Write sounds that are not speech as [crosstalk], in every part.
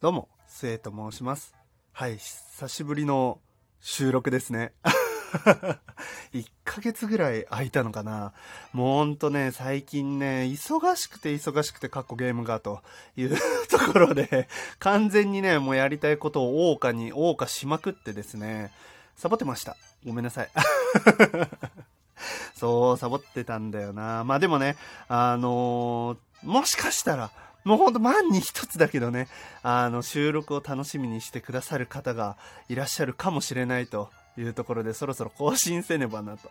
どうも、せいと申します。はい、久しぶりの収録ですね。[laughs] 1ヶ月ぐらい空いたのかな。もうほんとね、最近ね、忙しくて忙しくて、かっこゲームがという [laughs] ところで、完全にね、もうやりたいことを謳歌に謳歌しまくってですね、サボってました。ごめんなさい。[laughs] そう、サボってたんだよな。まあでもね、あのーもしかしたら、もうほんと万に一つだけどね、あの、収録を楽しみにしてくださる方がいらっしゃるかもしれないというところで、そろそろ更新せねばなと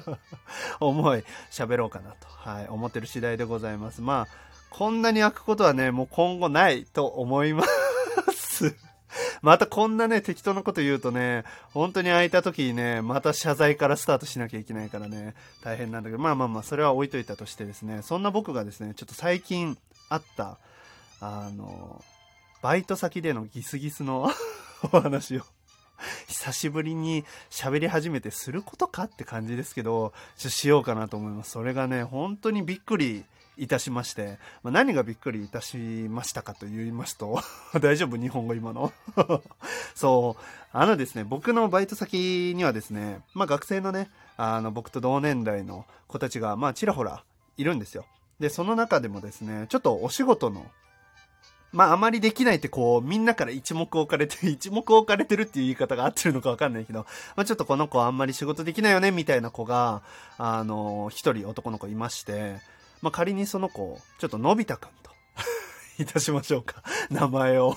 [laughs] 思い、喋ろうかなと、はい、思ってる次第でございます。まあ、こんなに開くことはね、もう今後ないと思います。[laughs] またこんなね、適当なこと言うとね、本当に空いた時にね、また謝罪からスタートしなきゃいけないからね、大変なんだけど、まあまあまあ、それは置いといたとしてですね、そんな僕がですね、ちょっと最近あった、あの、バイト先でのギスギスの [laughs] お話を、[laughs] 久しぶりに喋り始めてすることかって感じですけど、ちょしようかなと思います。それがね、本当にびっくり。いたしまして、まあ、何がびっくりいたしましたかと言いますと、[laughs] 大丈夫？日本語今の。[laughs] そう、あのですね、僕のバイト先にはですね、まあ学生のね、あの僕と同年代の子たちが、まあちらほらいるんですよ。で、その中でもですね、ちょっとお仕事の、まああまりできないってこう、みんなから一目置かれて、[laughs] 一目置かれてるっていう言い方が合ってるのかわかんないけど、まあちょっとこの子あんまり仕事できないよね、みたいな子が、あの、一人男の子いまして、まあ仮にその子を、ちょっとのび太くんと、[laughs] いたしましょうか。[laughs] 名前を。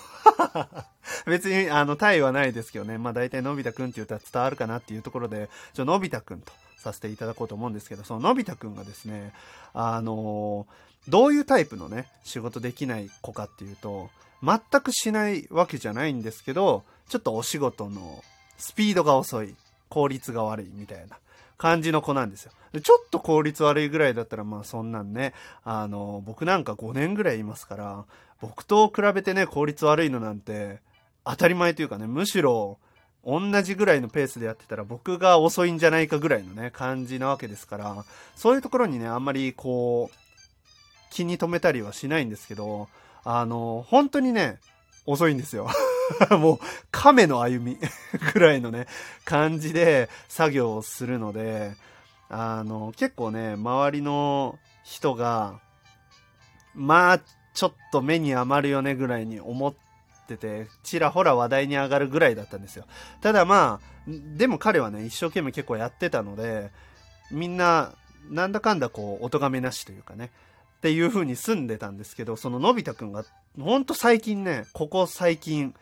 [laughs] 別に、あの、タイはないですけどね。まあ大体のび太くんって言ったら伝わるかなっていうところで、ちょ、のび太くんとさせていただこうと思うんですけど、そののび太くんがですね、あのどういうタイプのね、仕事できない子かっていうと、全くしないわけじゃないんですけど、ちょっとお仕事のスピードが遅い、効率が悪いみたいな感じの子なんですよ。でちょっと効率悪いぐらいだったら、まあそんなんね、あの、僕なんか5年ぐらいいますから、僕と比べてね、効率悪いのなんて、当たり前というかね、むしろ、同じぐらいのペースでやってたら僕が遅いんじゃないかぐらいのね、感じなわけですから、そういうところにね、あんまりこう、気に留めたりはしないんですけど、あの、本当にね、遅いんですよ。[laughs] もう、亀の歩み [laughs] ぐらいのね、感じで作業をするので、あの、結構ね、周りの人が、まあ、ちょっと目に余るよねぐらいに思ってて、ちらほら話題に上がるぐらいだったんですよ。ただまあ、でも彼はね、一生懸命結構やってたので、みんな、なんだかんだこう、お咎めなしというかね、っていう風に住んでたんですけど、そののび太くんが、ほんと最近ね、ここ最近、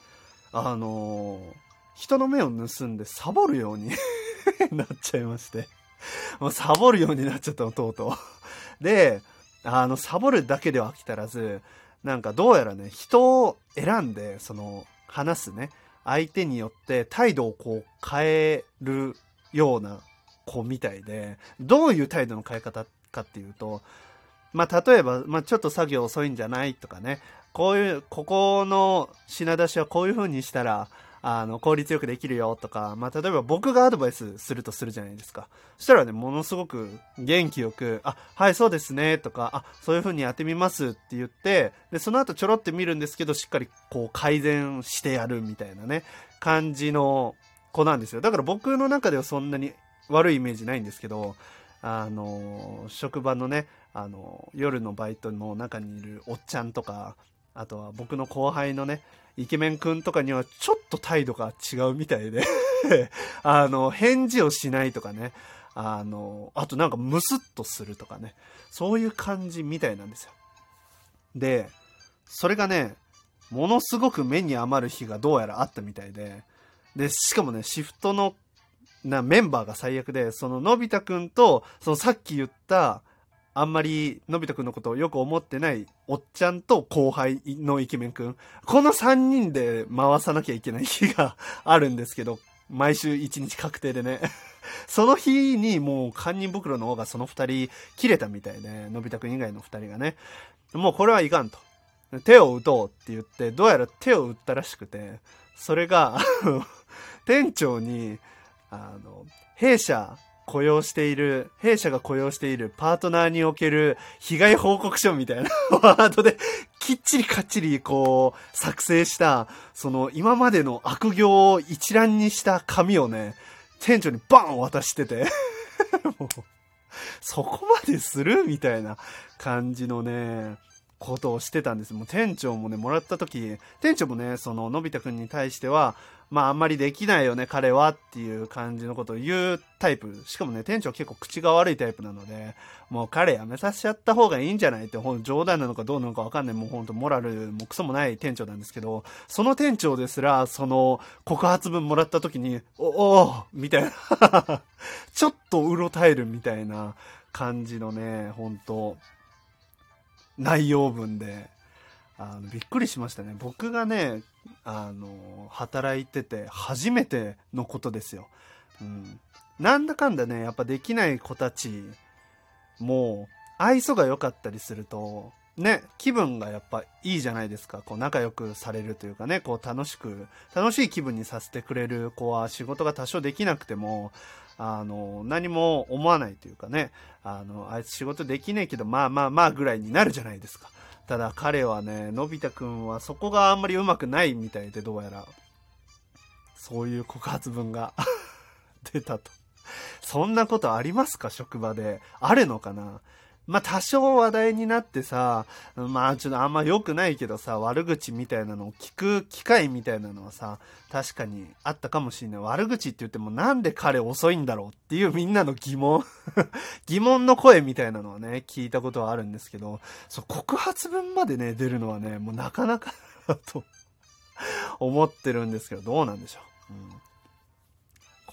あのー人の目を盗んでサボるように [laughs] なっちゃいまして。もうサボるようになっちゃったの、とうとう。で、あの、サボるだけでは飽き足らず、なんかどうやらね、人を選んで、その、話すね、相手によって態度をこう変えるような子みたいで、どういう態度の変え方かっていうと、まあ、例えば、まあ、ちょっと作業遅いんじゃないとかね、こういう、ここの品出しはこういう風にしたら、あの、効率よくできるよとか、まあ、例えば僕がアドバイスするとするじゃないですか。そしたらね、ものすごく元気よく、あ、はい、そうですね、とか、あ、そういう風にやってみますって言って、で、その後ちょろって見るんですけど、しっかりこう改善してやるみたいなね、感じの子なんですよ。だから僕の中ではそんなに悪いイメージないんですけど、あの、職場のね、あの、夜のバイトの中にいるおっちゃんとか、あとは僕の後輩のね、イケメンくんとかにはちょっと態度が違うみたいで [laughs] あの、返事をしないとかね、あの、あとなんかムスッとするとかね、そういう感じみたいなんですよ。で、それがね、ものすごく目に余る日がどうやらあったみたいで、で、しかもね、シフトのなメンバーが最悪で、そののび太くんと、そのさっき言った、あんまりのび太くんのことをよく思ってないおっちゃんと後輩のイケメンくん。この3人で回さなきゃいけない日があるんですけど、毎週1日確定でね。[laughs] その日にもう堪忍袋の方がその2人切れたみたいで、のび太くん以外の2人がね。もうこれはいかんと。手を打とうって言って、どうやら手を打ったらしくて、それが、[laughs] 店長に、あの、弊社雇用している、弊社が雇用しているパートナーにおける被害報告書みたいな [laughs] ワードで、きっちりかっちりこう、作成した、その今までの悪行を一覧にした紙をね、店長にバーン渡してて [laughs] もう、そこまでするみたいな感じのね、ことをしてたんです。もう店長もね、もらった時、店長もね、その、のび太くんに対しては、まああんまりできないよね、彼はっていう感じのことを言うタイプ。しかもね、店長結構口が悪いタイプなので、もう彼やめさせちゃった方がいいんじゃないって、ほん冗談なのかどうなのかわかんない。もうほんとモラルもクソもない店長なんですけど、その店長ですら、その告発文もらった時に、お、おみたいな [laughs] ちょっとうろたえるみたいな感じのね、本当内容文で、あのびっくりしましたね僕がねあの働いてて初めてのことですよ、うん、なんだかんだねやっぱできない子たちも愛想が良かったりするとね気分がやっぱいいじゃないですか。こう仲良くされるというかねこう楽しく楽しい気分にさせてくれる子は仕事が多少できなくてもあの何も思わないというかねあのあいつ仕事できねえけどまあまあまあぐらいになるじゃないですか。ただ彼はね、のび太くんはそこがあんまりうまくないみたいで、どうやら。そういう告発文が [laughs] 出たと。そんなことありますか？職場で。あるのかな？まあ、多少話題になってさ、まあ、ちょっとあんま良くないけどさ、悪口みたいなのを聞く機会みたいなのはさ、確かにあったかもしれない。悪口って言ってもなんで彼遅いんだろうっていうみんなの疑問 [laughs] 疑問の声みたいなのはね、聞いたことはあるんですけど、そう、告発文までね、出るのはね、もうなかなかと [laughs] 思ってるんですけど、どうなんでしょう。うん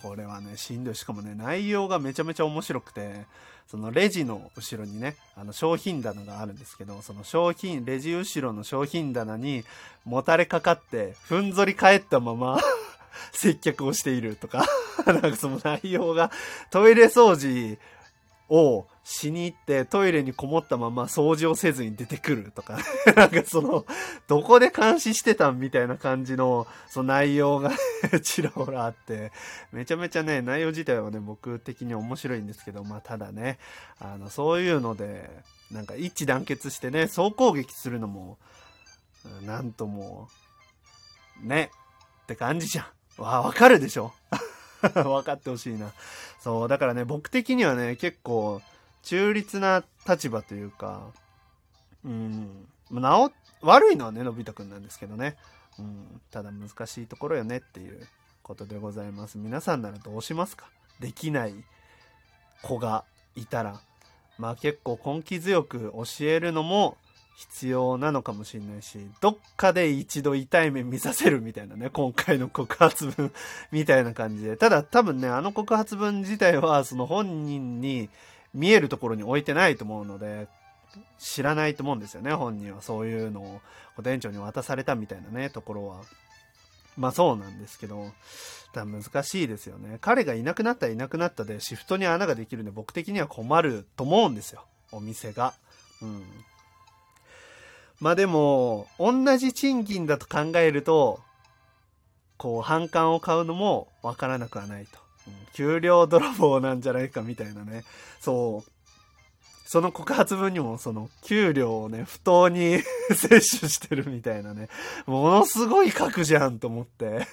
これはね、しんどい。しかもね、内容がめちゃめちゃ面白くて、そのレジの後ろにね、あの商品棚があるんですけど、その商品、レジ後ろの商品棚にもたれかかって、ふんぞり返ったまま [laughs] 接客をしているとか [laughs] なんかその内容が、トイレ掃除をしに行ってトイレにこもったまま掃除をせずに出てくるとか [laughs] なんかその、どこで監視してたんみたいな感じの、その内容が [laughs] ちらほらあって、めちゃめちゃね、内容自体はね、僕的に面白いんですけど、まあただね、あの、そういうので、なんか一致団結してね、総攻撃するのも、なんとも、ね、って感じじゃん。わ、わかるでしょ？[laughs] 分かってほしいな。そう、だからね、僕的にはね、結構、中立な立場というか、うん、なお、悪いのはね、のび太くんなんですけどね。うん、ただ難しいところよねっていうことでございます。皆さんならどうしますか？できない子がいたら。まあ結構根気強く教えるのも必要なのかもしれないし、どっかで一度痛い目見させるみたいなね、今回の告発文みたいな感じで。ただ多分ね、あの告発文自体は、その本人に見えるところに置いてないと思うので、知らないと思うんですよね、本人は。そういうのを店長に渡されたみたいなね、ところは。まあそうなんですけど、だ難しいですよね。彼がいなくなったらいなくなったでシフトに穴ができるんで僕的には困ると思うんですよ。お店が。うん。まあでも、同じ賃金だと考えると、こう、反感を買うのもわからなくはないと。給料泥棒なんじゃないかみたいなね。そう。その告発文にも、その、給料をね、不当に [laughs] 摂取してるみたいなね。ものすごい書くじゃんと思って。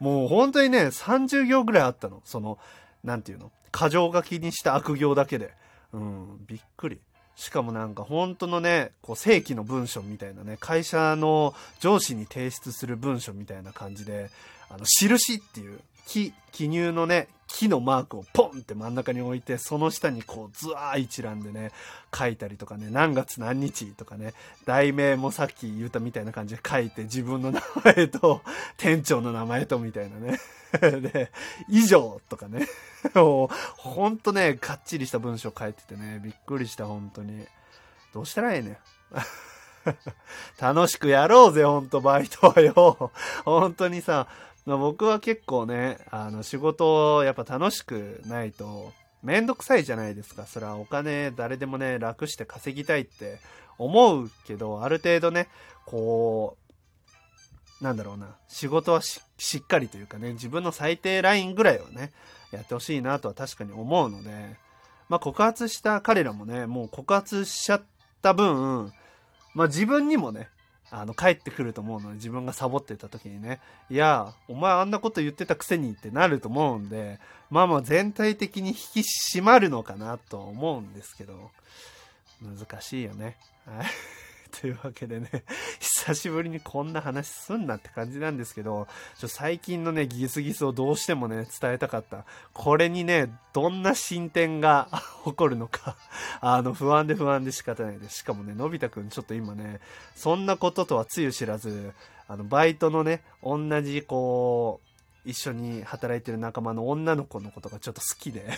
もう本当にね、30行ぐらいあったの。その、なんていうの？過剰書きにした悪行だけで。うん、びっくり。しかもなんか本当のね、こう正規の文書みたいなね、会社の上司に提出する文書みたいな感じで、あの、印っていう、記、記入のね、木のマークをポンって真ん中に置いて、その下にこう、ずわー一覧でね、書いたりとかね、何月何日とかね、題名もさっき言ったみたいな感じで書いて、自分の名前と、[laughs] 店長の名前とみたいなね。[laughs] で、以上とかね。[laughs] もう、ほんとね、かっちりした文章書いててね、びっくりした、本当に。どうしたらええねん。楽しくやろうぜ、ほんと、バイトはよ。本当にさ、僕は結構ね、あの、仕事をやっぱ楽しくないと、めんどくさいじゃないですか。それはお金誰でもね、楽して稼ぎたいって思うけど、ある程度ね、こうなんだろうな、仕事はしっかりというかね、自分の最低ラインぐらいはね、やってほしいなとは確かに思うので、まあ告発した彼らもね、もう告発しちゃった分、まあ自分にもね、あの、帰ってくると思うのに、自分がサボってた時にね、いや、お前あんなこと言ってたくせにってなると思うんで、まあまあ全体的に引き締まるのかなと思うんですけど、難しいよね。はい。[laughs] というわけでね、[laughs] 久しぶりにこんな話すんなって感じなんですけど、ちょ最近のね、ギスギスをどうしてもね、伝えたかった。これにね、どんな進展が [laughs] 起こるのか、あの、不安で不安で仕方ないです。しかもね、のび太くんちょっと今ね、そんなこととはつゆ知らず、あの、バイトのね、同じこう、一緒に働いてる仲間の女の子のことがちょっと好きで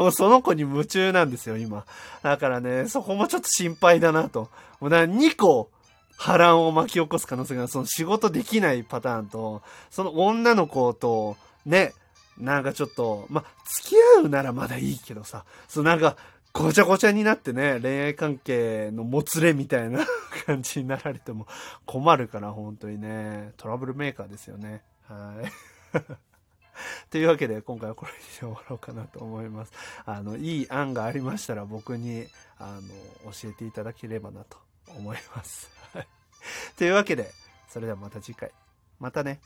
もうその子に夢中なんですよ、今。だからね、そこもちょっと心配だなと。もうだから2個波乱を巻き起こす可能性が、その仕事できないパターンと、その女の子と、ね、なんかちょっと、ま、付き合うならまだいいけどさ、そうなんか、ごちゃごちゃになってね、恋愛関係のもつれみたいな [laughs] 感じになられても困るから、本当にね。トラブルメーカーですよね。はい。というわけで、今回はこれで終わろうかなと思います。あの、いい案がありましたら僕に、あの、教えていただければなと思います。はい。というわけで、それではまた次回。またね。